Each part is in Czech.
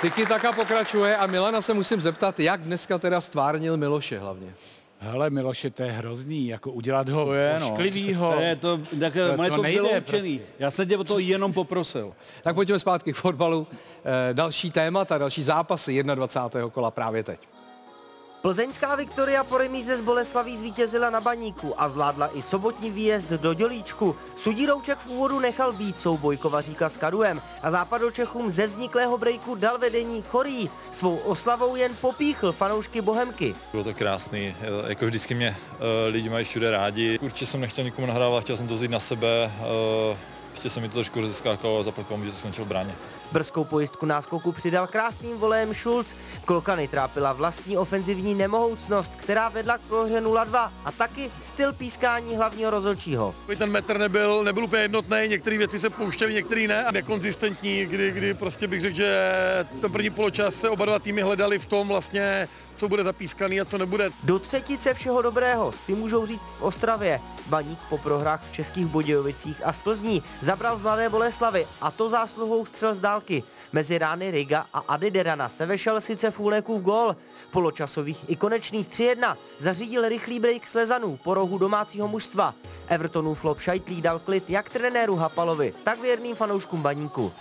Tiki taka pokračuje a Milana se musím zeptat, jak dneska teda stvárnil Miloše hlavně. Hele, Miloše, to je hrozný, jako udělat ho To je, no. To je to, tak, To- to, to to nejde prostě. Já jsem tě o to jenom poprosil. Tak pojďme zpátky k fotbalu. Eh, další témata, další zápasy 21. kola právě teď. Plzeňská Viktoria po remíze z Boleslaví zvítězila na baníku a zvládla i sobotní výjezd do Dělíčku. Sudí Rouček v úvodu nechal být souboj Kovaříka s Kaduem a západočechům ze vzniklého breaku dal vedení Chorý. Svou oslavou jen popíchl fanoušky Bohemky. Bylo to krásný, eh, jako vždycky mě eh, lidi mají všude rádi. Určitě jsem nechtěl nikomu nahrávat, chtěl jsem to vzít na sebe. eh, Ještě se mi to trošku rozeskákalo, zaplakal mu, že to skončil v bráně. Brzkou pojistku náskoku přidal krásným volem Schulz. Klokany trápila vlastní ofenzivní nemohoucnost, která vedla k prohře 0-2 a taky styl pískání hlavního rozhodčího. Ten metr nebyl, nebyl úplně jednotný, některé věci se pouštěly, některé ne. A nekonzistentní, kdy, kdy prostě bych řekl, že ten první poločas se oba dva týmy hledali v tom vlastně, co bude zapískaný a co nebude. Do třetice všeho dobrého si můžou říct v Ostravě. Baník po prohrách v Českých Budějovicích a z Plzní zabral v Mladé Boleslavi a to zásluhou střel z dálky. Mezi rány Riga a Adiderana se vešel sice Fulekův gól. Poločasových i konečných 3-1 zařídil rychlý break Slezanů po rohu domácího mužstva. Evertonův flop Šajtlí dal klid jak trenéru Hapalovi, tak věrným fanouškům Baníku.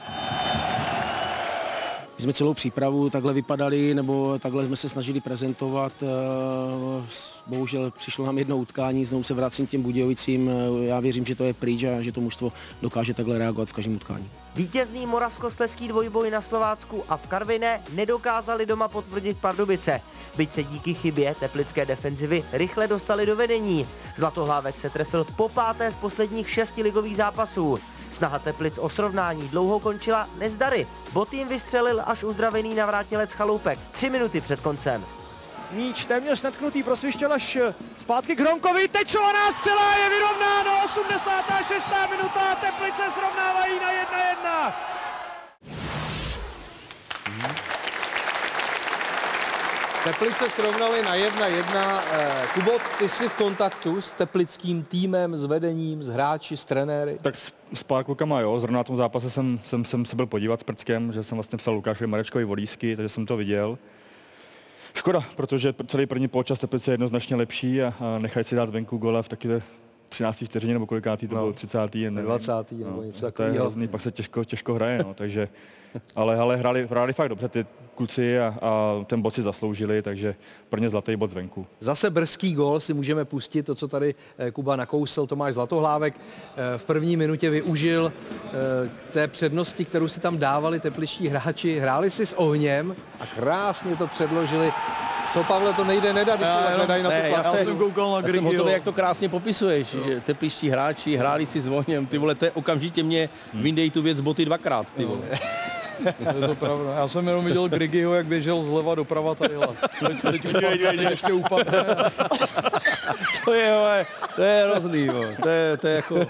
My jsme celou přípravu takhle vypadali, nebo takhle jsme se snažili prezentovat. eh, Bohužel přišlo nám jedno utkání, znovu se vracím k těm Budějovicím. Eh, Já věřím, že to je pryč a že to mužstvo dokáže takhle reagovat v každém utkání. Vítězný moravskosleský dvojboj na Slovácku a v Karviné nedokázali doma potvrdit Pardubice. Byť se díky chybě teplické defenzivy rychle dostali do vedení. Zlatohlávek se trefil po páté z posledních šesti ligových zápasů. Snaha Teplic o srovnání dlouho končila nezdary. Bot jim vystřelil až uzdravený navrátilec Chaloupek. Tři minuty před koncem. Míč téměř netknutý, prosvištěl až zpátky k Hronkovi, tečovaná střela je vyrovnáno, 86. minuta, Teplice srovnávají na 1-1. Teplice srovnali na 1-1. Eh, Kubo, ty jsi v kontaktu s teplickým týmem, s vedením, s hráči, s trenéry? Tak s, s pár klukama, jo. Zrovna na tom zápase jsem, jsem, jsem se byl podívat s Prckem, že jsem vlastně psal Lukášovi Marečkovi volísky, takže jsem to viděl. Škoda, protože pr- celý první poločas Teplice je jednoznačně lepší a, a nechají si dát venku gola v taky 13. vteřině nebo kolikátý to No. byl 30. nevím. 20. nebo něco to je takového. hrozný, pak se těžko, těžko hraje, no, takže ale, ale hráli, hráli fakt dobře ty kluci a, a ten bod si zasloužili, takže pro ně zlatý bod zvenku. Zase brzký gól si můžeme pustit, to, co tady eh, Kuba nakousl, Tomáš Zlatohlávek eh, v první minutě využil eh, té přednosti, kterou si tam dávali tepliští hráči. Hráli si s ohněm a krásně to předložili. Co, Pavle, to nejde nedat, když to takhle dají na tu Ne, já jsem koukal na Já jsem jak to krásně popisuješ, že tepliští hráči hráli si s voněm, ty vole, to je okamžitě mě vyndej tu věc z boty dvakrát, ty vole. Je to pravda. Já jsem jenom viděl Grigio, jak běžel zleva doprava tady. Teď, teď, upadne, teď ještě upadne. To je, to je hrozný, to je, to je jako,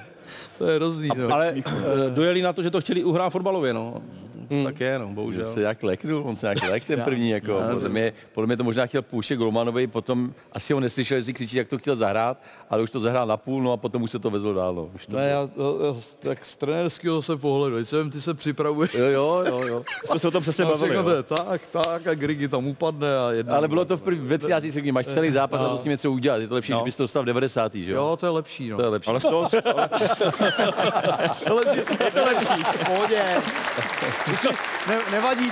To je hrozný. No. ale eh, dojeli na to, že to chtěli uhrát fotbalově, no. Tak je, no, Že bohužel. se jak leknul, on se jak lek ten první, jako, podle, mě, podle mě to možná chtěl půjčet Golmanovi, potom asi ho neslyšel, jestli křičí, jak to chtěl zahrát, ale už to zahrál na půl, no a potom už se to vezlo dál. No. Už to Ne, já, já, tak z trenérského se pohledu, jsem, ty se připravuješ. Jo, jo, jo, jo. Jsme se o tom přesně bavili. to jo. tak, tak a Grigi tam upadne a jedna. Ale bylo to v první, ve 30. sekundě, máš celý zápas, a to s tím něco udělat. Je to lepší, No. no. kdybys to dostal v 90. že jo? Jo, to je lepší, no. To je lepší. Ale z toho, ale, je to lepší. V pohodě. Ne, nevadí,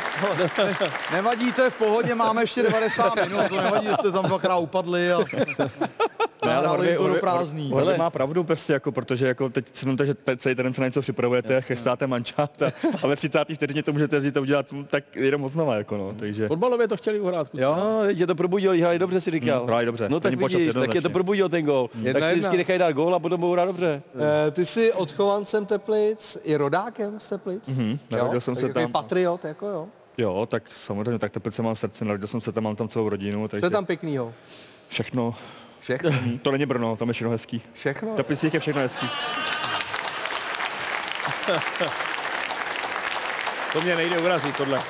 ne, nevadí, to je v pohodě, máme ještě 90 minut, to nevadí, že jste tam dvakrát upadli a to do prázdný. Hele, má pravdu prostě, jako, protože jako teď si vemte, že te- celý ten se na něco připravujete, chystáte mančát a, a ve 30. vteřině to můžete vzít a udělat tak jenom znova, jako no, takže... Fotbalově to chtěli uhrát, kluci. Jo, no, tě to probudilo, hráli dobře, si říkal. Hmm, hráli dobře. No tak První počas vidíš, tak je to probudilo ten gol. Jedna Tak si vždycky nechají dát gól a potom budou hrát dobře. Eh, Ty jsi odchovancem Teplic i rodákem z Teplic? Mhm, narodil jsem se tam. patriot, jako jo. Jo, tak samozřejmě, tak Teplice mám v srdci, narodil jsem se tam, mám tam celou rodinu, Co takže je tam pěknýho? všechno. Všechno. To není Brno, tam je všechno hezký. Všechno? V Teplicích je všechno hezký. To mě nejde urazit, tohle.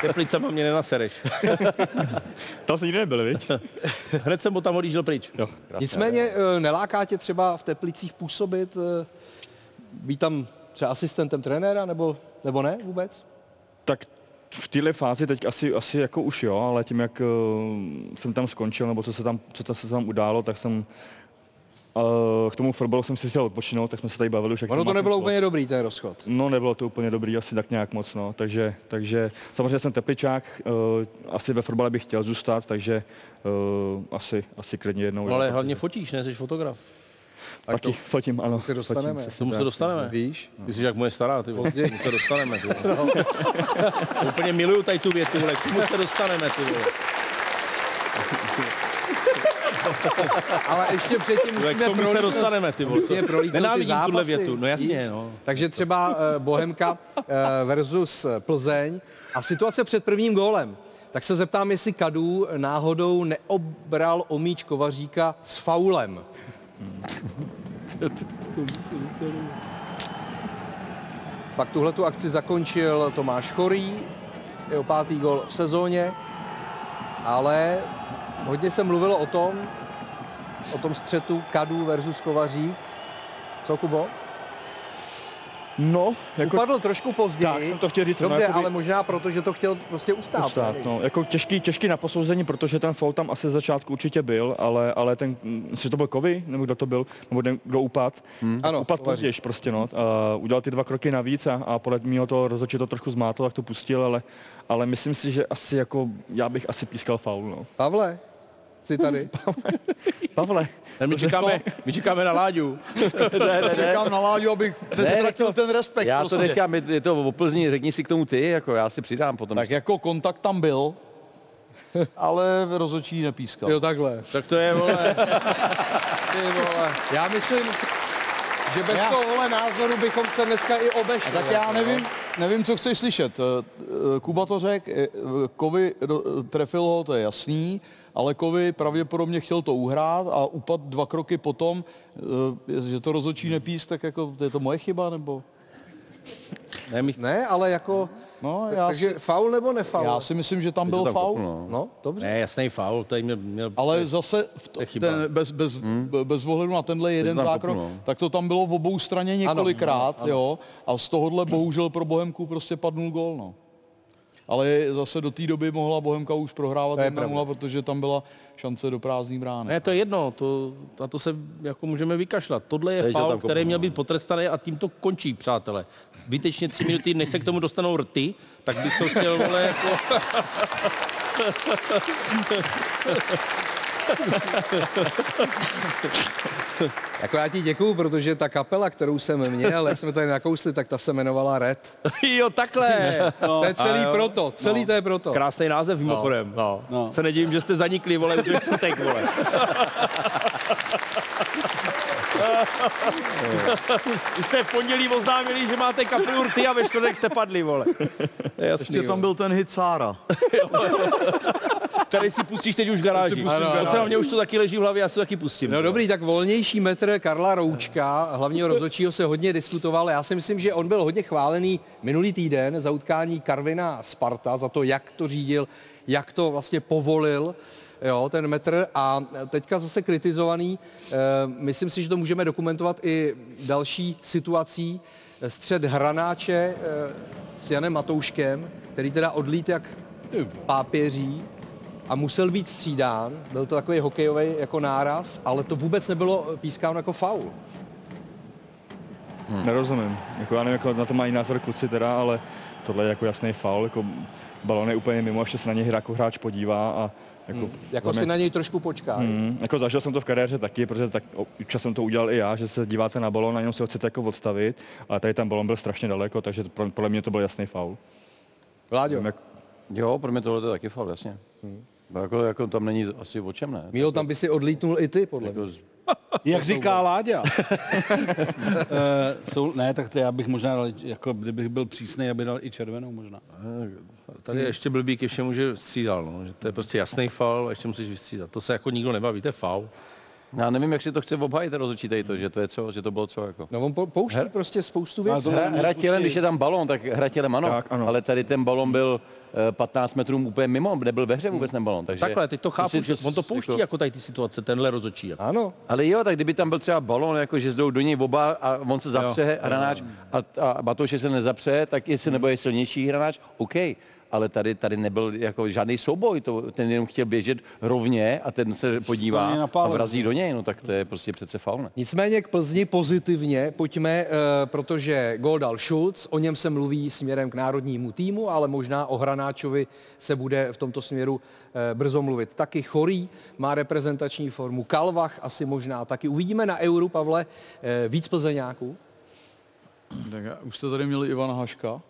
Teplicama mě nenasereš. Tam se nikdy nebyli, viď? Hned jsem ho tam odjížděl pryč. Jo. Nicméně eh, neláká tě třeba v Teplicích působit, eh, být tam třeba asistentem trenéra, nebo, nebo ne vůbec? Tak v téhle fázi teď asi, asi jako už jo, ale tím, jak uh, jsem tam skončil, nebo co se tam, co to se tam událo, tak jsem uh, k tomu fotbalu jsem si chtěl odpočinout, tak jsme se tady bavili už. Ono to nebylo úplně dobrý, ten rozchod. No, nebylo to úplně dobrý, asi tak nějak moc, no. Takže, takže samozřejmě jsem tepličák, uh, asi ve fotbale bych chtěl zůstat, takže uh, asi, asi klidně jednou. No, ale hlavně fotíš, ne? Jsi fotograf. Taky fotím, ano. se dostaneme. Fotím, K tomu se dostaneme. Víš? Ty jsi jak moje stará, ty vole. K tomu se dostaneme, ty vole. Úplně miluju tady tu větu, vole. K tomu se dostaneme, ty vole. Ale ještě předtím Vole, K musíme tomu se dostaneme, ty vole. musíme prolítnout ty Nenávidím tuhle větu, no jasně, no. Takže třeba eh, Bohemka eh, versus Plzeň a situace před prvním gólem. Tak se zeptám, jestli Kadů náhodou neobral omíč Kovaříka s faulem. Pak tuhle tu akci zakončil Tomáš Chorý, jeho pátý gol v sezóně, ale hodně se mluvilo o tom, o tom střetu Kadů versus Kovařík. Co, Kubo? No, jako Upadl trošku později. Tak, jsem to chtěl říct, no, Dobře, jakoby- ale možná proto, že to chtěl prostě ustát. Ustát, no, jako těžký, těžký na posouzení, protože ten foul tam asi z začátku určitě byl, ale, ale ten, jestli to byl Kovy, nebo kdo to byl, nebo ten, kdo upad, hmm. Ano, upad později prostě, no, a udělal ty dva kroky navíc a, a podle mého to rozhodčí to trošku zmátlo, tak to pustil, ale, ale myslím si, že asi jako, já bych asi pískal faul, no. Pavle, jsi tady? Pavle, My čekáme, my čekáme na Láďu. Čekám na Láďu, abych nestratil ten respekt. Já to prostě. nechám, je- je to o Plzni, řekni si k tomu ty, jako já si přidám potom. Tak jako kontakt tam byl, ale rozhodčí nepískal. Jo, takhle. Tak to je, vole. Ty vole. Já myslím, že bez Já- tohohle názoru bychom se dneska i obešli. Tak já jako, nevím, jo. nevím, co chceš slyšet. Eh, eh, Kuba to řekl, eh, Kovy trefil ho, to je jasný, ale Kovy pravděpodobně chtěl to uhrát a upad dva kroky potom, eh, že to rozhodčí nepísk, tak jako je to moje chyba, nebo? Ne, my... Ne, ale jako... No, tak, já, takže si, faul nebo nefaul? já si myslím, že tam to byl tam faul. kopl, no. No, dobře. Ne, jasný faul, tady měl, měl Ale zase v to, ten, bez, bez, hmm. bez ohledu na tenhle jeden zákrok, no. tak to tam bylo v obou straně několikrát, ano, ano. jo, a z tohohle bohužel pro Bohemku prostě padnul gól, no. Ale zase do té doby mohla Bohemka už prohrávat To je 1-0, pravda. protože tam byla šance do prázdný brány. Ne, to je jedno, to, na to se jako můžeme vykašlat. Tohle je Teď ho faul, který měl být potrestaný a tím to končí, přátelé. Zbytečně tři minuty, než se k tomu dostanou rty, tak bych to chtěl, vole, jako... Jako já ti děkuju, protože ta kapela, kterou jsem měl, jak jsme tady nakousli, tak ta se jmenovala Red. jo, takhle. To je celý jo. proto, celý to je proto. Krásný název mimochodem. No, no. Se nedivím, že jste zanikli, vole, už je čtvrtek, vole. Vy jste v pondělí oznámili, že máte kapelu rty a ve čtvrtek jste padli, vole. Jasný, Ještě tam byl ten hit Sára. Který si pustíš teď už v garáži. Ano, ano. Mě už to taky leží v hlavě, já si to taky pustím. No dobrý, tak volnější metr Karla Roučka, hlavního rozhodčího se hodně diskutoval. Já si myslím, že on byl hodně chválený minulý týden za utkání Karvina Sparta, za to, jak to řídil, jak to vlastně povolil, jo, ten metr a teďka zase kritizovaný. E, myslím si, že to můžeme dokumentovat i další situací. Střed Hranáče e, s Janem Matouškem, který teda odlít jak pápěří, a musel být střídán. Byl to takový hokejový jako náraz, ale to vůbec nebylo pískáno jako faul. Hmm. Nerozumím. Jako já nevím, jako na to mají názor kluci teda, ale tohle je jako jasný faul, jako balon je úplně mimo, ještě se na něj jako hráč podívá a jako, hmm. Jako si na něj trošku počká. Hmm, jako zažil jsem to v kariéře taky, protože tak časem to udělal i já, že se díváte na balon a jenom si ho chcete jako odstavit, ale tady ten balon byl strašně daleko, takže pro- podle mě to byl jasný faul. Vláďo, jak, Jo, pro mě tohle je taky faul, jasně. Hmm. Jako, jako tam není asi o čem, ne? Mílo, tam by si odlítnul i ty, podle mě. Jako, z- Jak říká Láďa. Eh, jsou, ne, tak to já bych možná, dal, jako kdybych byl přísný, aby dal i červenou možná. Tady je ještě blbý ke všemu, že střídal, no. že to je prostě jasný faul a ještě musíš vystřídat. To se jako nikdo nebaví, to je faul. já nevím, jak si to chce obhájit, rozhodčí tady to, že to je co, že to bylo co, jako. No on po- pouští Her- prostě spoustu věcí. Hra, hra tělem, když je tam balón, tak hra tělem ano, Tak, ano. ale tady ten balón byl eh, 15 metrů úplně mimo, nebyl ve hře vůbec ten balón. Takže Takhle, teď to chápu, si že on to pouští jako- jako tady ty situace, tenhle rozhodčí. Jako. Ano. Ale jo, tak kdyby tam byl třeba balón, jako že jdou do něj oba a on se zapře, hranáč, a, a Matouše se nezapře, tak jestli nebo je silnější hranáč, OK. Ale tady, tady nebyl jako žádný souboj, to, ten jenom chtěl běžet rovně a ten se podívá a vrazí do něj, no tak to je prostě přece faul? Nicméně k Plzni pozitivně pojďme, eh, protože gól dal Schulz, o něm se mluví směrem k národnímu týmu, ale možná o Hranáčovi se bude v tomto směru eh, brzo mluvit. Taky Chorý má reprezentační formu, Kalvach asi možná taky. Uvidíme na Euru, Pavle, eh, víc Plzeňáků? Tak já- už jste tady měli Ivana Haška.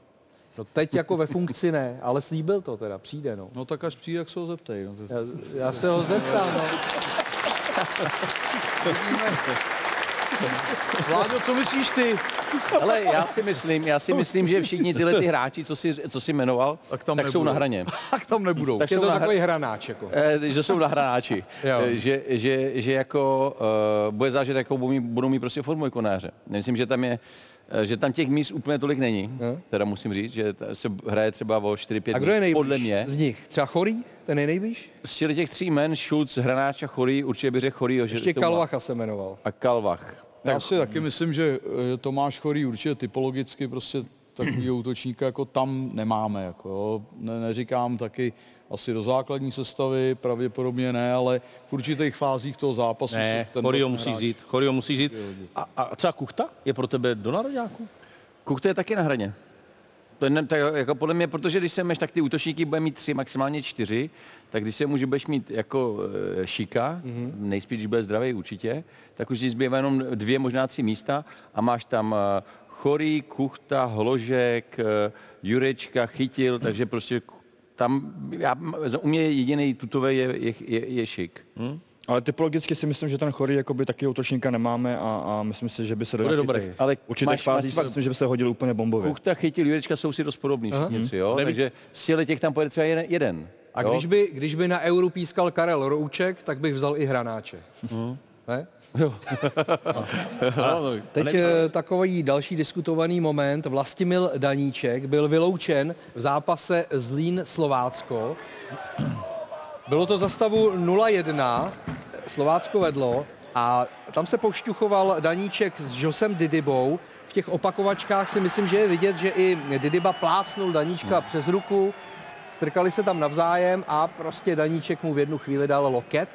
No teď jako ve funkci ne, ale slíbil to teda, přijde no. No tak až přijde, jak se ho zeptej. No, to Já, já se ho zeptám, no. Vláďo, co myslíš ty? Ale já si myslím, já si myslím, že všichni tyhle ty hráči, co si, co si jmenoval, tak, tam tak jsou na hraně. Tak tam nebudou. Tak Je to na takový hranáč jako. Eh, že jsou na hranáči. Eh, že, že, že jako uh, bude záležet, jakou budou mít, budou mít prostě formu jako na hře. Myslím, že tam je eh, že tam těch míst úplně tolik není, teda musím říct, že se hraje třeba o 4-5 A kdo je nejblíž podle mě. z nich? Třeba Chorý? Ten je nejblíž? Z těch tří men, Schulz, Hranáč a Chorý, určitě bych řekl Chorýho. že Ještě Kalvacha se jmenoval. A Kalvach. Já si taky myslím, že eh, Tomáš Chorý určitě typologicky prostě takového útočníka jako tam nemáme. Jako, jo. ne, neříkám taky asi do základní sestavy, pravděpodobně ne, ale v určitých fázích toho zápasu. Ne, Chorio hráč- musí žít, Chorio musí žít. A, a třeba Kuchta je pro tebe do národňáku? Kuchta je taky na hraně. To je, ne, tak jako podle mě, protože když se meš, tak ty útočníky bude mít tři, maximálně čtyři, tak když se může budeš mít jako e, šika, mm-hmm. nejspíš, když bude zdravý určitě, tak už ti zbývá jenom dvě, možná tři místa a máš tam e, Chorý, Kuchta, Hložek, e, Jurečka, Chytil, takže prostě tam, já, u mě jediný tutové je, je, je, je šik. Hmm? Ale typologicky si myslím, že ten chorý jakoby taky útočníka nemáme a, a myslím si, že by se do Bude dobrý. Ale určitých máš- fází máš si fakt- myslím, že by se hodil úplně bombově. Kuchta, Chytil, Jurečka jsou si dost podobní Aha. všichni jo? Neví- takže z těch tam pojede třeba jeden. jeden A jo? když by, když by na Euru pískal Karel Rouček, tak bych vzal i hranáče. Ne? Jo. Teď eh, takový další diskutovaný moment. Vlastimil Daníček byl vyloučen v zápase Zlín-Slovácko. Bylo to za stavu 0-1, Slovácko vedlo a tam se pošťuchoval Daníček s Josem Didibou. V těch opakovačkách si myslím, že je vidět, že i Didiba plácnul Daníčka přes ruku, strkali se tam navzájem a prostě Daníček mu v jednu chvíli dal loket.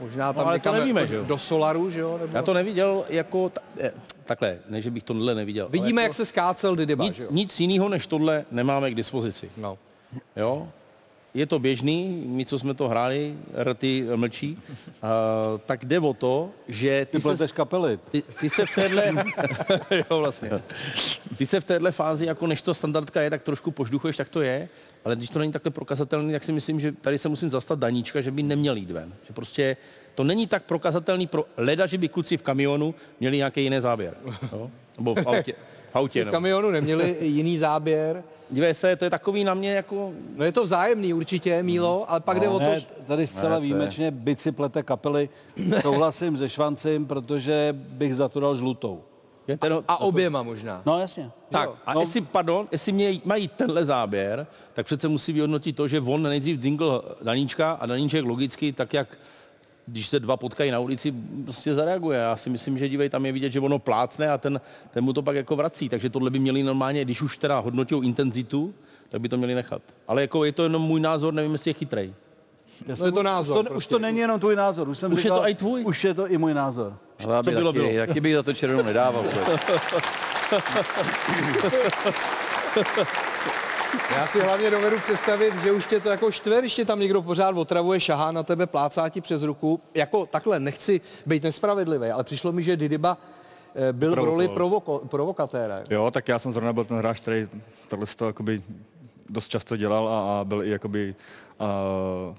Možná tam No, ale to někam nevíme, jako že jo? do solaru, že jo? Nebo... Já to neviděl jako, ta, eh, takhle, ne, že bych tohle neviděl. Vidíme, jako, jak se skácel Didiba, nic, že jo? nic jiného než tohle nemáme k dispozici. No. Jo? Je to běžný, my, co jsme to hráli, rty mlčí, uh, tak jde o to, že Ty pleteš kapely. ty, ty se v téhle, jo vlastně, ty se v téhle fázi, jako než to standardka je, tak trošku požduchuješ, tak to je, ale když to není takhle prokazatelný, tak si myslím, že tady se musím zastat Daníčka, že by neměl jít ven. Že prostě to není tak prokazatelný pro leda, že by kluci v kamionu měli nějaký jiný záběr. Jo? Nebo v autě. V autě V no. kamionu neměli jiný záběr. Dívej se, to je takový na mě jako... No je to vzájemný určitě, Mílo, ale pak jde o to, Ne, tady zcela Ne, výjimečně bici plete kapely. Souhlasím se Švancem, protože bych za to dal žlutou. Je ten, a oběma možná. No jasně. Tak, a No. jestli, pardon, jestli mě mají tenhle záběr, tak přece musí vyhodnotit to, že on nejdřív dzingl Daníčka a Daníček logicky, tak jak když se dva potkají na ulici, prostě zareaguje. Já si myslím, že dívej, tam je vidět, že ono plácne a ten, ten mu to pak jako vrací. Takže tohle by měli normálně, když už teda hodnotil intenzitu, tak by to měli nechat. Ale jako je to jenom můj názor, nevím, jestli je chytrej. No je to názor. To, prostě. Už to není jenom tvůj názor. Už, jsem Už je říkal, to i tvůj? Už je to i můj názor. Ale aby bylo, taky, bylo. taky bych za to červenou nedával. Já si hlavně dovedu představit, že už tě to jako štve, když tě tam někdo pořád otravuje, šahá na tebe, plácá ti přes ruku. Jako takhle, nechci být nespravedlivý, ale přišlo mi, že Didiba eh, byl v roli provoko, provokatéra. Jo, tak já jsem zrovna byl ten hráč, který tohle to jakoby dost často dělal a, a byl i jakoby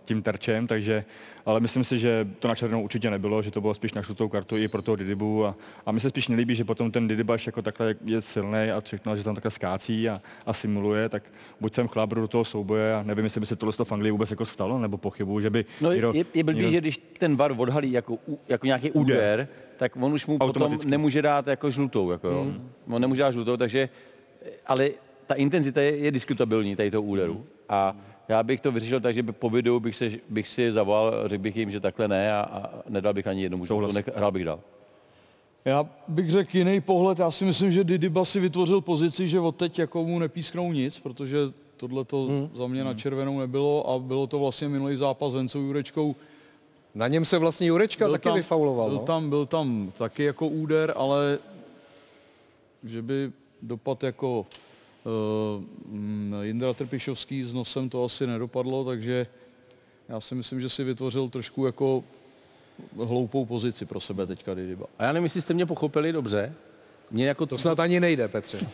tím terčem, takže, ale myslím si, že to na červenou určitě nebylo, že to bylo spíš na žlutou kartu i pro toho Didibu a, a mi se spíš nelíbí, že potom ten Didibaš jako takhle je silný a všechno, že tam takhle skácí a, a simuluje, tak buď jsem chlábru do toho souboje a nevím, jestli by se tohle v Anglii vůbec jako stalo, nebo pochybu, že by No někdo, je, je blbý, někdo- že když ten VAR odhalí jako, jako nějaký úder, tak on už mu potom nemůže dát jako žlutou. Jako, jo. On nemůže dát žlutou, takže, ale ta intenzita je, je diskutabilní tady toho úderu. A já bych to vyřešil tak, že by po videu bych, se, bych si zavolal, řekl bych jim, že takhle ne a, a nedal bych ani jednu žlutou, nech- hrál bych dál. Já bych řekl jiný pohled. Já si myslím, že Didiba si vytvořil pozici, že od teď jako mu nepísknou nic, protože tohle to za mě na červenou nebylo a bylo to vlastně minulý zápas s Vencou Jurečkou. Na něm se vlastně Jurečka Byl taky tam- vyfauloval. Byl no. tam, byl tam taky jako úder, ale že by dopad jako Jindra Trpišovský s nosem to asi nedopadlo, takže já si myslím, že si vytvořil trošku jako hloupou pozici pro sebe teďka Didyba. A já nevím, jestli jste mě pochopili dobře. Mě jako To snad ani nejde, Petře.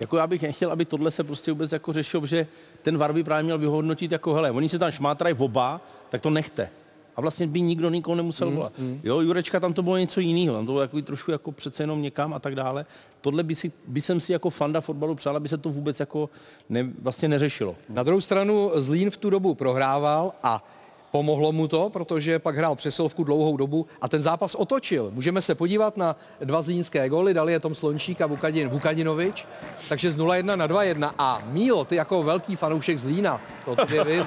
Jako já bych nechtěl, aby tohle se prostě vůbec jako řešilo, že ten VAR by právě měl vyhodnotit jako, hele, oni se tam šmátrají oba, tak to nechte. A vlastně by nikdo nikoho nemusel volat. Jo, Jurečka, tam to bylo něco jiného, tam to bylo jako trošku jako přece jenom někam a tak dále. Tohle by, si, by jsem si jako fanda fotbalu přál, aby se to vůbec jako ne, vlastně neřešilo. Na druhou stranu Zlín v tu dobu prohrával a pomohlo mu to, protože pak hrál přesilovku dlouhou dobu a ten zápas otočil. Můžeme se podívat na dva zlínské góly, dali je Tom Slončík a Vukadin, Vukadinovič, takže z 0-1 na 2-1 a Mílo, ty jako velký fanoušek Zlína, to ty vy,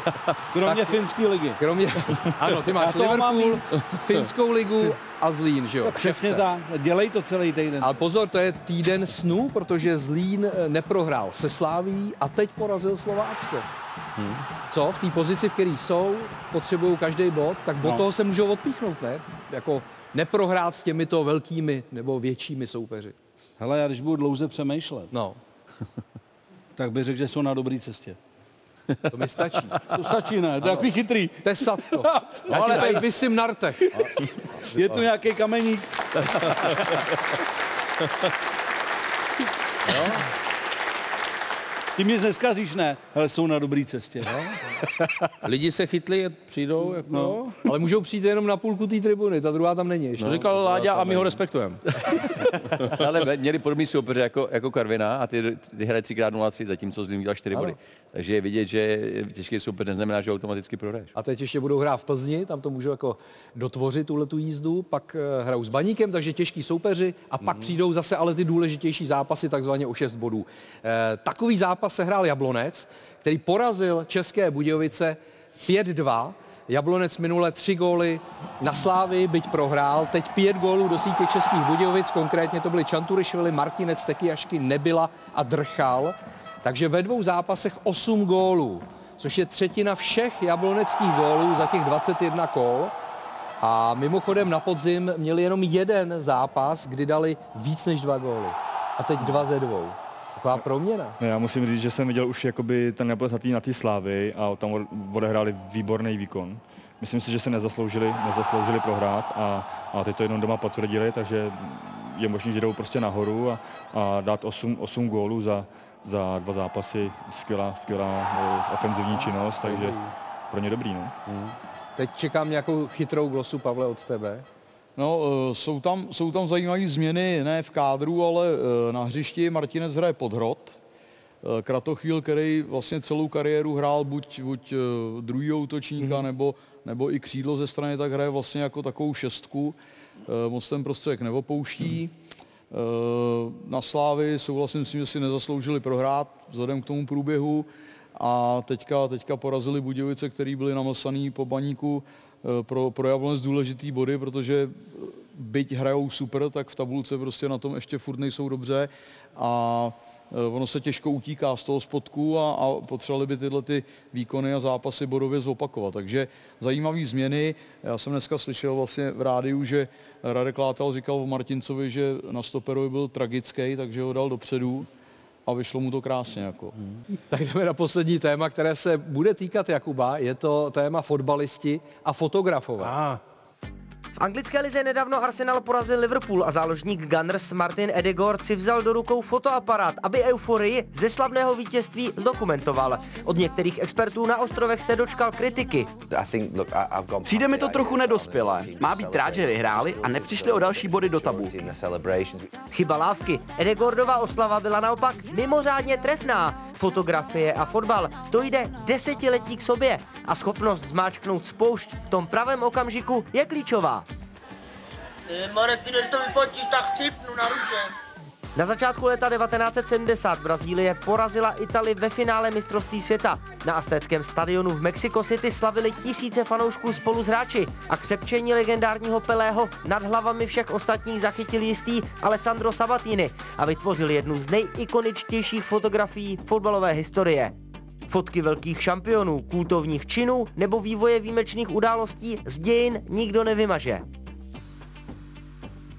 Kromě finské ligy. kromě, ano, ty máš Liverpool, finskou ligu a Zlín, že jo? Přesně Šestce. tak. Dělej to celý týden. Ale pozor, to je týden snů, protože Zlín eh, neprohrál se Sláví a teď porazil Slovácko. Hmm. Co? V té pozici, v které jsou, potřebují každý bod, tak od No. toho se můžou odpíchnout, ne? Jako neprohrát s těmito velkými nebo většími soupeři. Hele, já když budu dlouze přemýšlet, No, tak bych řekl, že jsou na dobré cestě. To mi stačí. To stačí, ne? To je takový chytrý. Tesat to. Já ti tady vysím na rtech. Je tu nějaký kameník. Ty mě neskazíš, ne? Ale jsou na dobré cestě. No? Lidi se chytli, přijdou, jako, no. Ale můžou přijít jenom na půlku té tribuny, ta druhá tam není ještě. to říkal Láďa a my ho respektujeme. Ale měli podobný soupeře jako, jako Karvina a ty, ty hraje 3x0-3, zatímco Zlín udělal 4 Ano. body. Takže je vidět, že těžký soupeř neznamená, že automaticky prohraješ. A teď ještě budou hrát v Plzni, tam to můžou jako dotvořit tuhle tu jízdu, pak eh, hrajou s Baníkem, takže těžký soupeři a pak přijdou zase ale ty důležitější zápasy takzvaně o 6 bodů. Eh, takový zápas se hrál Jablonec, který porazil České Budějovice 5-2. Jablonec minule tři góly na Slávy, byť prohrál. Teď pět gólů do sítě Českých Budějovic, konkrétně to byly Čanturišvili, Martinec, Tekyjašky, Nebyla a Drchal. Takže ve dvou zápasech 8 gólů, což je třetina všech jabloneckých gólů za těch 21 kol. A mimochodem na podzim měli jenom jeden zápas, kdy dali víc než dva góly. A teď dva ze dvou. Taková proměna. No, já musím říct, že jsem viděl už jakoby ten Jablonec na té na té slávy a tam od- odehráli výborný výkon. Myslím si, že se nezasloužili, nezasloužili prohrát a, a teď to jenom doma potvrdili, takže je možné, že jdou prostě nahoru a, a dát 8, 8 gólů za, za dva zápasy. Skvělá, skvělá eh, ofenzivní činnost, takže pro ně dobrý. No. Teď čekám nějakou chytrou glosu, Pavle, od tebe. No, eh, jsou tam, jsou tam zajímavé změny, ne v kádru, ale eh, na hřišti Martinez hraje podhrot. Eh, Kratochvíl, který vlastně celou kariéru hrál buď, buď druhý útočníka, mm-hmm. nebo, nebo i křídlo ze strany, tak hraje vlastně jako takovou šestku. Moc ten prostředek neopouští. Eh, Na Slávy souhlasím s tím, že si nezasloužili prohrát vzhledem k tomu průběhu a teďka, teďka porazili Budějovice, který byli namlsaný po baníku pro, pro Jablonec důležitý body, protože eh, byť hrajou super, tak v tabulce prostě na tom ještě furt nejsou dobře a eh, ono se těžko utíká z toho spodku a, a potřebovali by tyhle ty výkony a zápasy bodově zopakovat. Takže zajímavé změny. Já jsem dneska slyšel vlastně v rádiu, že Radek Látal říkal o Martincovi, že na stoperovi byl tragický, takže ho dal dopředu a vyšlo mu to krásně. Jako. Tak jdeme na poslední téma, které se bude týkat Jakuba. Je to téma fotbalisti a fotografové. A, V anglické lize nedávno Arsenal porazil Liverpool a záložník Gunners Martin Edegor si vzal do rukou fotoaparát, aby euforii ze slavného vítězství zdokumentoval. Od některých expertů na ostrovech se dočkal kritiky. Přijde mi to trochu nedospělé. Má být rád, že vyhráli a nepřišli o další body do tabulky. Chyba lávky. Edegordova oslava byla naopak mimořádně trefná. Fotografie a fotbal, to jde desetiletí k sobě a schopnost zmáčknout spoušť v tom pravém okamžiku je klíčová. Marek, ty to vyfotíš, tak chcipnu na ruce. Na začátku léta 1970 Brazílie porazila Itali ve finále mistrovství světa. Na aztéckém stadionu v Mexico City slavili tisíce fanoušků spolu s hráči a křepčení legendárního Pelého nad hlavami všech ostatních zachytil jistý Alessandro Sabatini a vytvořil jednu z nejikoničtějších fotografií fotbalové historie. Fotky velkých šampionů, kultovních činů nebo vývoje výjimečných událostí z dějin nikdo nevymaže.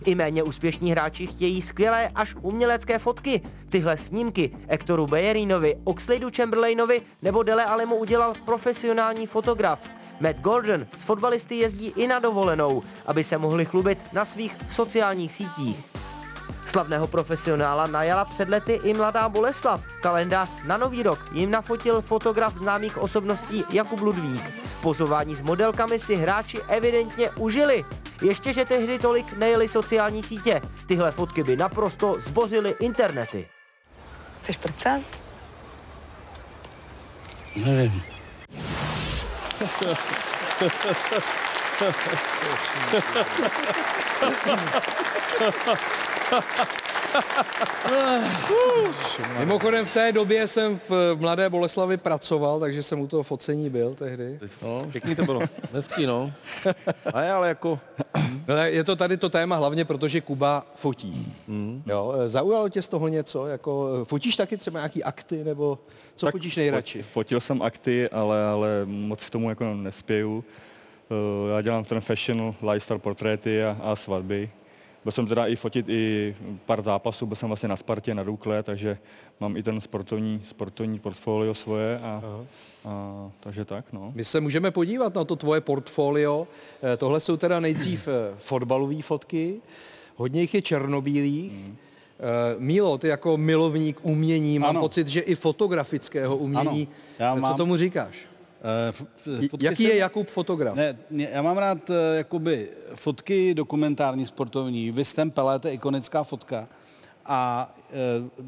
I méně úspěšní hráči chtějí skvělé až umělecké fotky. Tyhle snímky Ektoru Bejerinovi, Oxladu Chamberlainovi nebo Dele Alemu udělal profesionální fotograf. Matt Gordon s fotbalisty jezdí i na dovolenou, aby se mohli chlubit na svých sociálních sítích. Slavného profesionála najala před lety i mladá Boleslav. Kalendář na nový rok jim nafotil fotograf známých osobností Jakub Ludvík. Pozování s modelkami si hráči evidentně užili. Ještě, že tehdy tolik nejeli sociální sítě. Tyhle fotky by naprosto zbořily internety. Chceš prcat? Nevím. Mimochodem v té době jsem v Mladé Boleslavi pracoval, takže jsem u toho focení byl tehdy. No, pěkný to bylo. Hezký, no. A je ale jako... Je to tady to téma hlavně, protože Kuba fotí. Mm. Jo, zaujalo tě z toho něco? Jako, fotíš taky třeba nějaký akty, nebo co Tak fotíš nejradši? fo- Fotil jsem akty, ale, ale moc k tomu jako nespěju. Eh, Já dělám ten fashion, lifestyle portréty a, a svatby. Byl jsem teda i fotit i pár zápasů, byl jsem vlastně na Spartě, na Dukle, takže mám i ten sportovní, sportovní portfolio svoje a, a takže tak, no. My se můžeme podívat na to tvoje portfolio. Eh, Tohle jsou teda nejdřív eh, fotbalové fotky, hodně jich je černobílých. Hmm. Eh, Mílo, ty jako milovník umění, mám Ano. pocit, že i fotografického umění. Ano, já Co mám- tomu říkáš? Eh, f- fotky Jaký jsem- je Jakub fotograf? Ne, já mám rád eh, jakoby fotky dokumentární, sportovní. Vy jste Pelé, to je ikonická fotka. A e,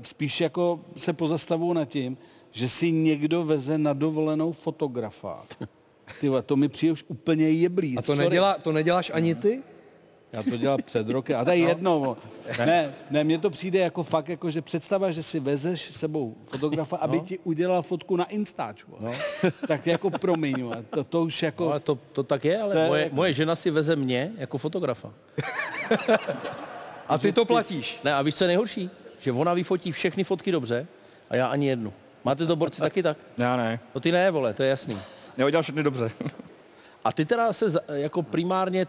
spíš jako se pozastavuju nad tím, že si někdo veze na dovolenou fotografa. Ty vole, to mi přijde už úplně jeblý. A to, Sorry. nedělá, to neděláš ani ty? Já to dělal před rokem. A to je jedno. mo. Ne, ne, mně to přijde jako fakt, jako, že představa, že si vezeš s sebou fotografa, aby No. ti udělal fotku na Instač. No. tak jako promiň, to, to už jako... No, ale to, to tak je, ale To je moje, jako- moje žena si veze mě jako fotografa. A ty to platíš? Ne, a víš, co je nejhorší? Že ona vyfotí všechny fotky dobře a já ani jednu. Máte to borci taky tak? Já ne. No ty ne, vole, to je jasný. Já udělal všechny dobře. A ty teda se jako primárně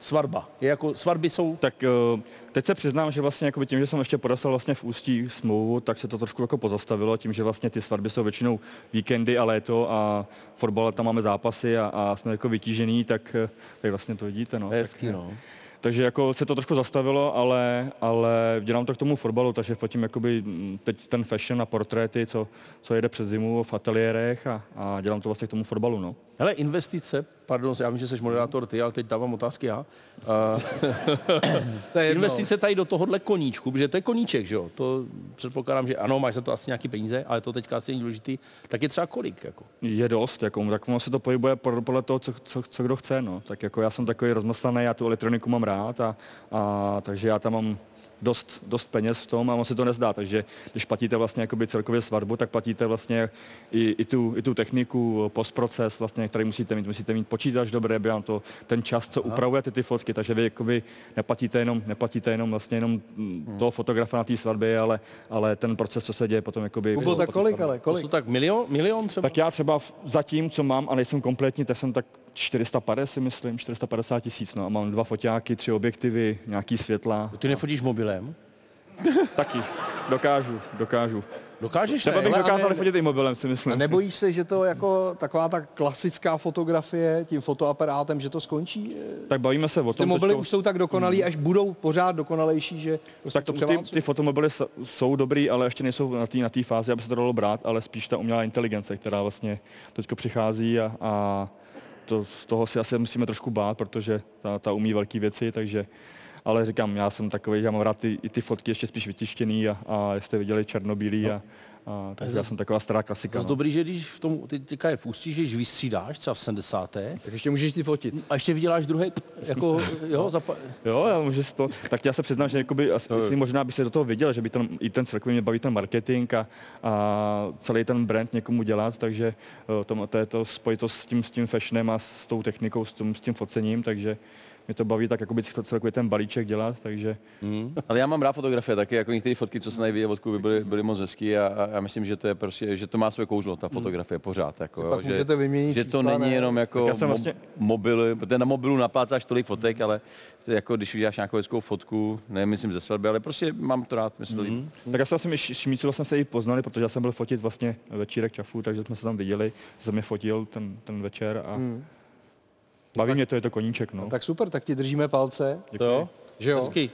svatba. Je jako, svatby jsou... Tak eh, teď se přiznám, že vlastně jakoby tím, že jsem ještě podepsal vlastně v Ústí smlouvu, tak se to trošku jako pozastavilo, tím, že vlastně ty svatby jsou většinou víkendy a léto a fotbal tam máme zápasy a, a jsme jako vytížený, tak, eh, tak vlastně to vidíte. No. Hezký, tak, no. Takže jako se to trošku zastavilo, ale, ale dělám to k tomu fotbalu, takže fotím jakoby mm, teď ten fashion a portréty, co, co jede přes zimu v ateliérech a, a dělám to vlastně k tomu fotbalu. No. Hele, investice, pardon, já vím, že jsi moderátor ty, ale teď dávám otázky já. To je investice tady do tohohle koníčku, protože to je koníček, že jo? To předpokládám, že ano, máš za to asi nějaký peníze, ale to teďka asi není důležitý. Tak je třeba kolik, jako? Je dost, jako, tak ono se to pohybuje pod- podle toho, co, co, co kdo chce. No. Tak jako já jsem takový rozmyslný, já tu elektroniku mám rád, a, a, takže já tam mám dost, dost peněz v tom a on se to nezdá. Takže když platíte vlastně jakoby celkově svatbu, tak platíte vlastně i, i, tu, i tu techniku, postproces, vlastně, který musíte mít. Musíte mít počítač dobré, aby vám to ten čas, co upravujete ty fotky, takže vy jakoby neplatíte jenom, neplatíte jenom vlastně jenom hmm. toho fotografa na té svatbě, ale, ale ten proces, co se děje potom jakoby... Kubo, tak kolik ale, To kolik? jsou tak milion, milion třeba? Tak já třeba zatím, co mám a nejsem kompletní, tak jsem tak 450 si myslím, 450 tisíc, no a mám dva foťáky, tři objektivy, nějaký světla. Ty nefotíš mobilem? Taky, dokážu, dokážu. Dokážeš Třeba bych dokázal fotit i mobilem, si A myslím. nebojíš se, že to jako taková ta klasická fotografie tím fotoaparátem, že to skončí? Tak bavíme se o Ty tom. mobily teďko- už jsou tak dokonalý, až budou pořád dokonalejší, že prostě tak to to, ty, ty fotomobily jsou dobrý, ale ještě nejsou na té na fázi, aby se to dalo brát, ale spíš ta umělá inteligence, která vlastně teď přichází a, a to, z toho si asi musíme trošku bát, protože ta, ta umí velké věci, takže ale říkám, já jsem takový, já mám rád ty, i ty fotky ještě spíš vytištěný a, a jste viděli černobílý No. a, a takže já jsem taková stará klasika. Zase No. dobrý, že když v tom, ty teďka je v ústí, že když vystřídáš třeba v 70. Tak ještě můžeš ty fotit. A ještě vyděláš druhý, jako, jo, zapa- Jo, já můžu to, tak já se přiznám, že jakoby, asi, asi možná by se do toho viděl, že by ten, i ten celkově mě baví ten marketing a, a celý ten brand někomu dělat, takže eh, to, to je to spojitost s tím, s tím fashionem a s tou technikou, s tím, s tím focením, takže mě to baví tak jakoby celkově ten balíček dělat, takže Hmm. Ale já mám rád fotografie taky, jako některé fotky, co se najví od Kuby, byly, byly moc hezký a, a, já myslím, že to je prostě, že to má své kouzlo, ta fotografie pořád. Jako, jo, že, můžete vyměnit že to čísla, není ne? jenom jako Tak já jsem mo- vlastně- mobily, protože na mobilu naplácáš tolik fotek, ale to je jako když uděláš nějakou hezkou fotku, ne myslím ze svatby, ale prostě mám to rád, myslím. Mm. Tak já jsem vlastně Šmícu vlastně se i poznali, protože já jsem byl fotit vlastně večírek čafu, takže jsme se tam viděli, jsem mě fotil ten, ten večer a Hmm. Baví mě to, je to koníček. No. Tak super, tak ti držíme palce. to jo, Že jo? hezký.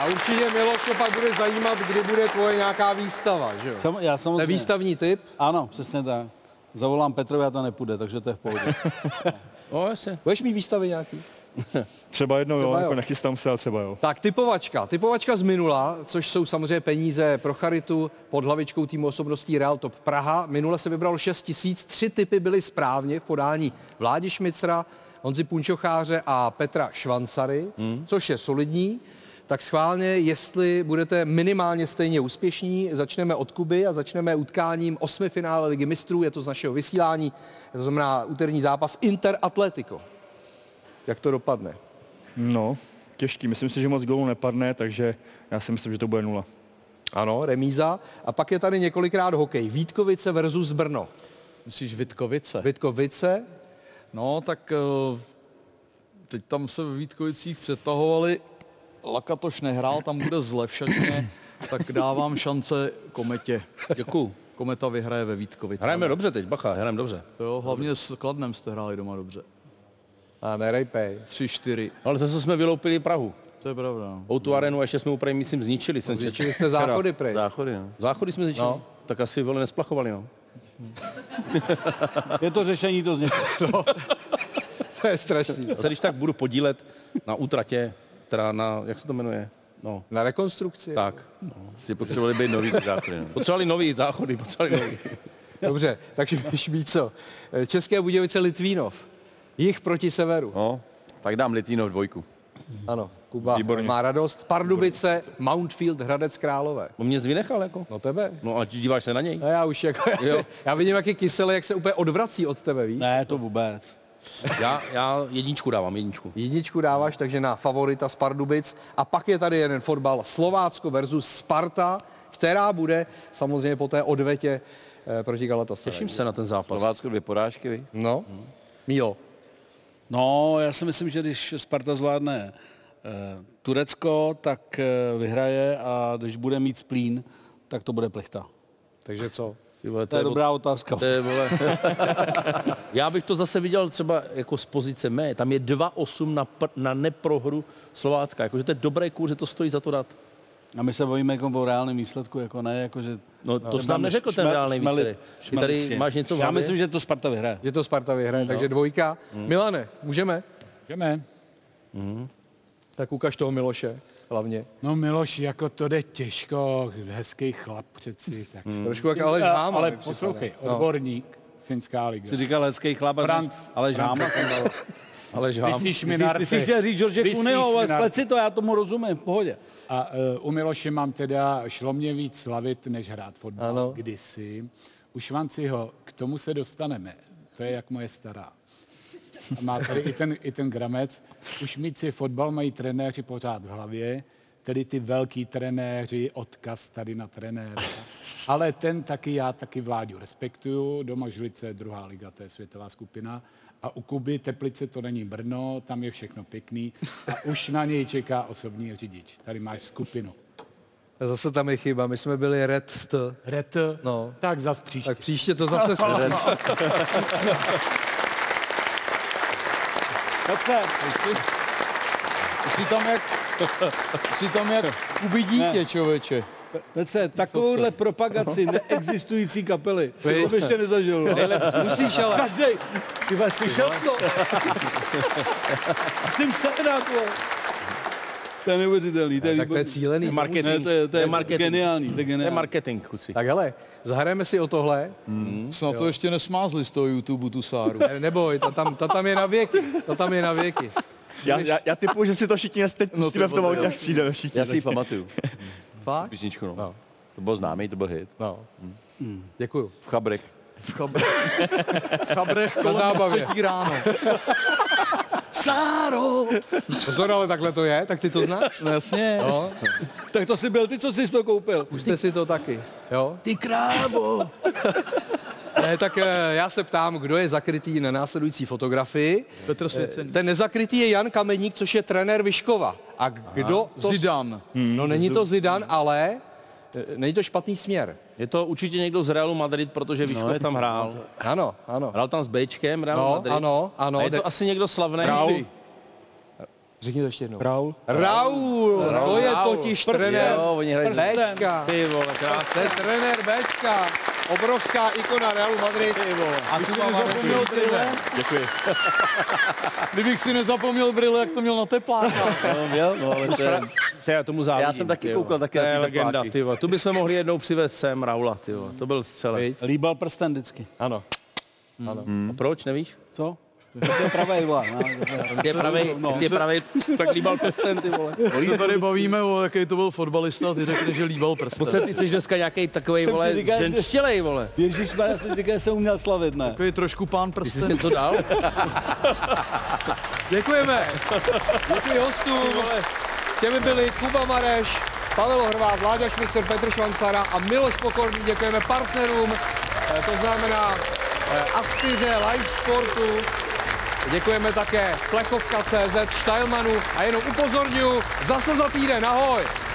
A určitě Miloše pak bude zajímat, kdy bude tvoje nějaká výstava, že jo? Sam, já To je samozřejmě. výstavní typ. Ano, přesně tak. Zavolám Petrovi a to nepůjde, takže to je v pohodě. No, jasně. Budeš mít výstavy nějaký? Třeba jednou, Třeba jo, jo. jako nechystám se, ale třeba jo. Tak typovačka. Typovačka z minula, což jsou samozřejmě peníze pro charitu pod hlavičkou týmu osobností Real Top Praha. Minule se vybralo 6 tisíc, tři typy byly správně v podání Vládi Šmicra, Honzi Punčocháře a Petra Švancary, hmm. což je solidní. Tak schválně, jestli budete minimálně stejně úspěšní, začneme od Kuby a začneme utkáním osmi finále Ligy mistrů, je to z našeho vysílání, to znamená úterní zápas Inter Atletico. Jak to dopadne? No, těžký. Myslím si, že moc gólů nepadne, takže já si myslím, že to bude nula. Ano, remíza. A pak je tady několikrát hokej. Vítkovice versus Brno. Myslíš Vitkovice? Vítkovice, No, tak eh, teď tam se v Vítkovicích přetahovali, Lakatoš nehrál, tam bude zle v šatně, tak dávám šance Kometě. Děkuju. Kometa vyhraje ve Vítkovicích. Hrajeme dobře teď, bacha, hrajeme dobře. Jo, hlavně s Kladnem jste hráli doma dobře. A nerejpej. 3-4, Ale zase jsme vyloupili Prahu. to je pravda. no. O tu arenu ještě jsme úplně, myslím, zničili. Jsem Zničili jste záchody, prej. Záchody, no. Záchody jsme zničili. No. No. Tak asi vole nesplachovali, no. Je to řešení, to zně. To je strašný. Já se když tak budu podílet na útratě, teda na, jak se to jmenuje? No, Na rekonstrukci? tak. Si potřebovali být nový záchody. No. Potřebovali nový záchody, potřebovali nový. Dobře, takže co? České Budějovice Litvínov. Jich proti severu. no. Tak dám Litínov dvojku. Ano, Kuba Výborně. má radost. Pardubice, Mountfield, Hradec Králové. On mě zvynechal, jako. No tebe. No a díváš se na něj? No já už jako, já, se, já vidím, jak je kyselý, jak se úplně odvrací od tebe, víš? Ne, to vůbec. Já, já jedničku dávám, jedničku. Jedničku dáváš, takže na favorita z Pardubic. A pak je tady jeden fotbal Slovácko versus Sparta, která bude samozřejmě po té odvetě eh, proti Galatasaray. Těším se na ten zápas. Slovácko dvě porážky, vy? No, Mílo. No, já si myslím, že když Sparta zvládne eh, Turecko, tak eh, vyhraje a když bude mít splín, tak to bude plechta. Takže co? Ty vole, To je dobrá otázka. To je, vole. Já bych to zase viděl třeba jako z pozice mé. Tam je 2-8 na, pr- na neprohru Slovácka. Jakože to je dobré kurz, že to stojí za to dát. A my se bavíme jako o reálném výsledku, jako ne, jako že... No, to jsi nám neřekl ten reálný výsledek. Ty tady máš něco v Já myslím, že to Sparta vyhraje. Že to Sparta vyhraje, takže dvojka. Milane, můžeme? Jdeme. Tak ukaž toho Miloše hlavně. No Miloš, jako to jde těžko, hezký chlap přeci. Tak. Hmm. Trošku jak Aleš Háma. ale poslouchej, No. odborník, finská liga. Jsi říkal hezký chlap, a Franc. říct- ale žám. Ty, jsi- ty jsi chtěl říct George Clooneyho, ale si to, já tomu rozumím, v pohodě. A uh, u Miloše mám teda, šlo mě víc slavit, než hrát fotbal Ano. kdysi. U Švanciho, k tomu se dostaneme. To je jak moje stará. A má tady i ten, i ten gramec. Už mít si fotbal mají trenéři pořád v hlavě, tedy ty velký trenéři, odkaz tady na trenéra. Ale ten taky, já taky Vláďu respektuju. Doma Žlice, druhá liga, to je světová skupina. A u Kuby Teplice to není Brno, tam je všechno pěkný. A už na něj čeká osobní řidič. Tady máš skupinu. Zase tam je chyba, my jsme byli Red St. Ret, No. tak zas příště. Tak příště to zase zkusíme. Petře, jsi tam jak, jsi tam jak člověče. Petře, takovouhle propagaci neexistující kapely. To bych ještě nezažil. no. Musíš ale. Každý. Ty vole, slyšel to? Jsem sedát, vole. To je neuvěřitelný. To je Tak to je cílený. Marketing. Ne, to je, to je, marketing. geniální. To je To je geniální. marketing, kusy. Tak hele, zahrajeme si o tohle. Snad to ještě nesmázli z toho YouTube tu Sáru. Ne, neboj, ta tam, ta tam je na věky. Ta tam je na věky. Já, já, já typuji, že si to všichni teď No, pustíme v tom autě, až přijdeme všichni. Já si ji pamatuju. Fakt? Písničku, no. To byl známý, to byl hit. No. Děkuju. V chabrech. V chabrech Na kolem zábavě. třetí ráno. Sáro! Pozor, ale takhle to je, tak ty to znáš? No jasně. No, Tak to si byl ty, co jsi to koupil. puste si to taky. Jo? Ty krávo. Ne, tak eh, já se ptám, kdo je zakrytý na následující fotografii. Petr Svěcený. Ten nezakrytý je Jan Kameník, což je trenér Vyškova. A kdo to... Zidan. No není to Zidan, ale eh, není to špatný směr. Je to určitě někdo z Realu Madrid, protože Výškov je tam hrál. Ano, ano. Hrál tam s Bčkem, Real No, Madrid. ano, ano. A je de- to asi někdo slavný. Raul. Řekni to ještě jednou. Raul. Raul, to je Raul. totiž Prsten. trenér Jo, oni hrají Bčka. Ty vole, krásně. trenér Bčka. Obrovská ikona Realu Madrid. A ty si nezapomněl brýle? Děkuji. Kdybych si nezapomněl brýle, jak to měl na tepláka. No, měl, no, ale to je, to je tomu závidím. Já jsem taky koukal taky To na je legenda, tepláky. ty vole. Tu bychom mohli jednou přivést sem Raula, ty vole. To byl střelec. Líbal prsten vždycky. Ano. Ano. A proč, nevíš? Co? To je pravej, vole. No, Jestli je pravej, No. jestli je pravej, tak líbal prsten, ty vole. My se tady bavíme o jaký to byl fotbalista, ty řekneš, že líbal Pocet, prstem. ty jsi dneska nějaký takovej, Jsem vole, říkal, ženštělej, vole. Ježíš, já jsem říkal, že jsem uměl slavit, ne? Takový trošku pán Ty jsi něco dal? Děkujeme. Děkuji hostům. Těmi byli Kuba Mareš, Pavel Horváth, Láďa Šmicer, Petr Švancara a Miloš Pokorný. Děkujeme partnerům, eh, to znamená eh, Aspiře, Live Sportu. Děkujeme také Plechovka.cz, Steilmanu a jenom upozorňuji, zase za týden, ahoj!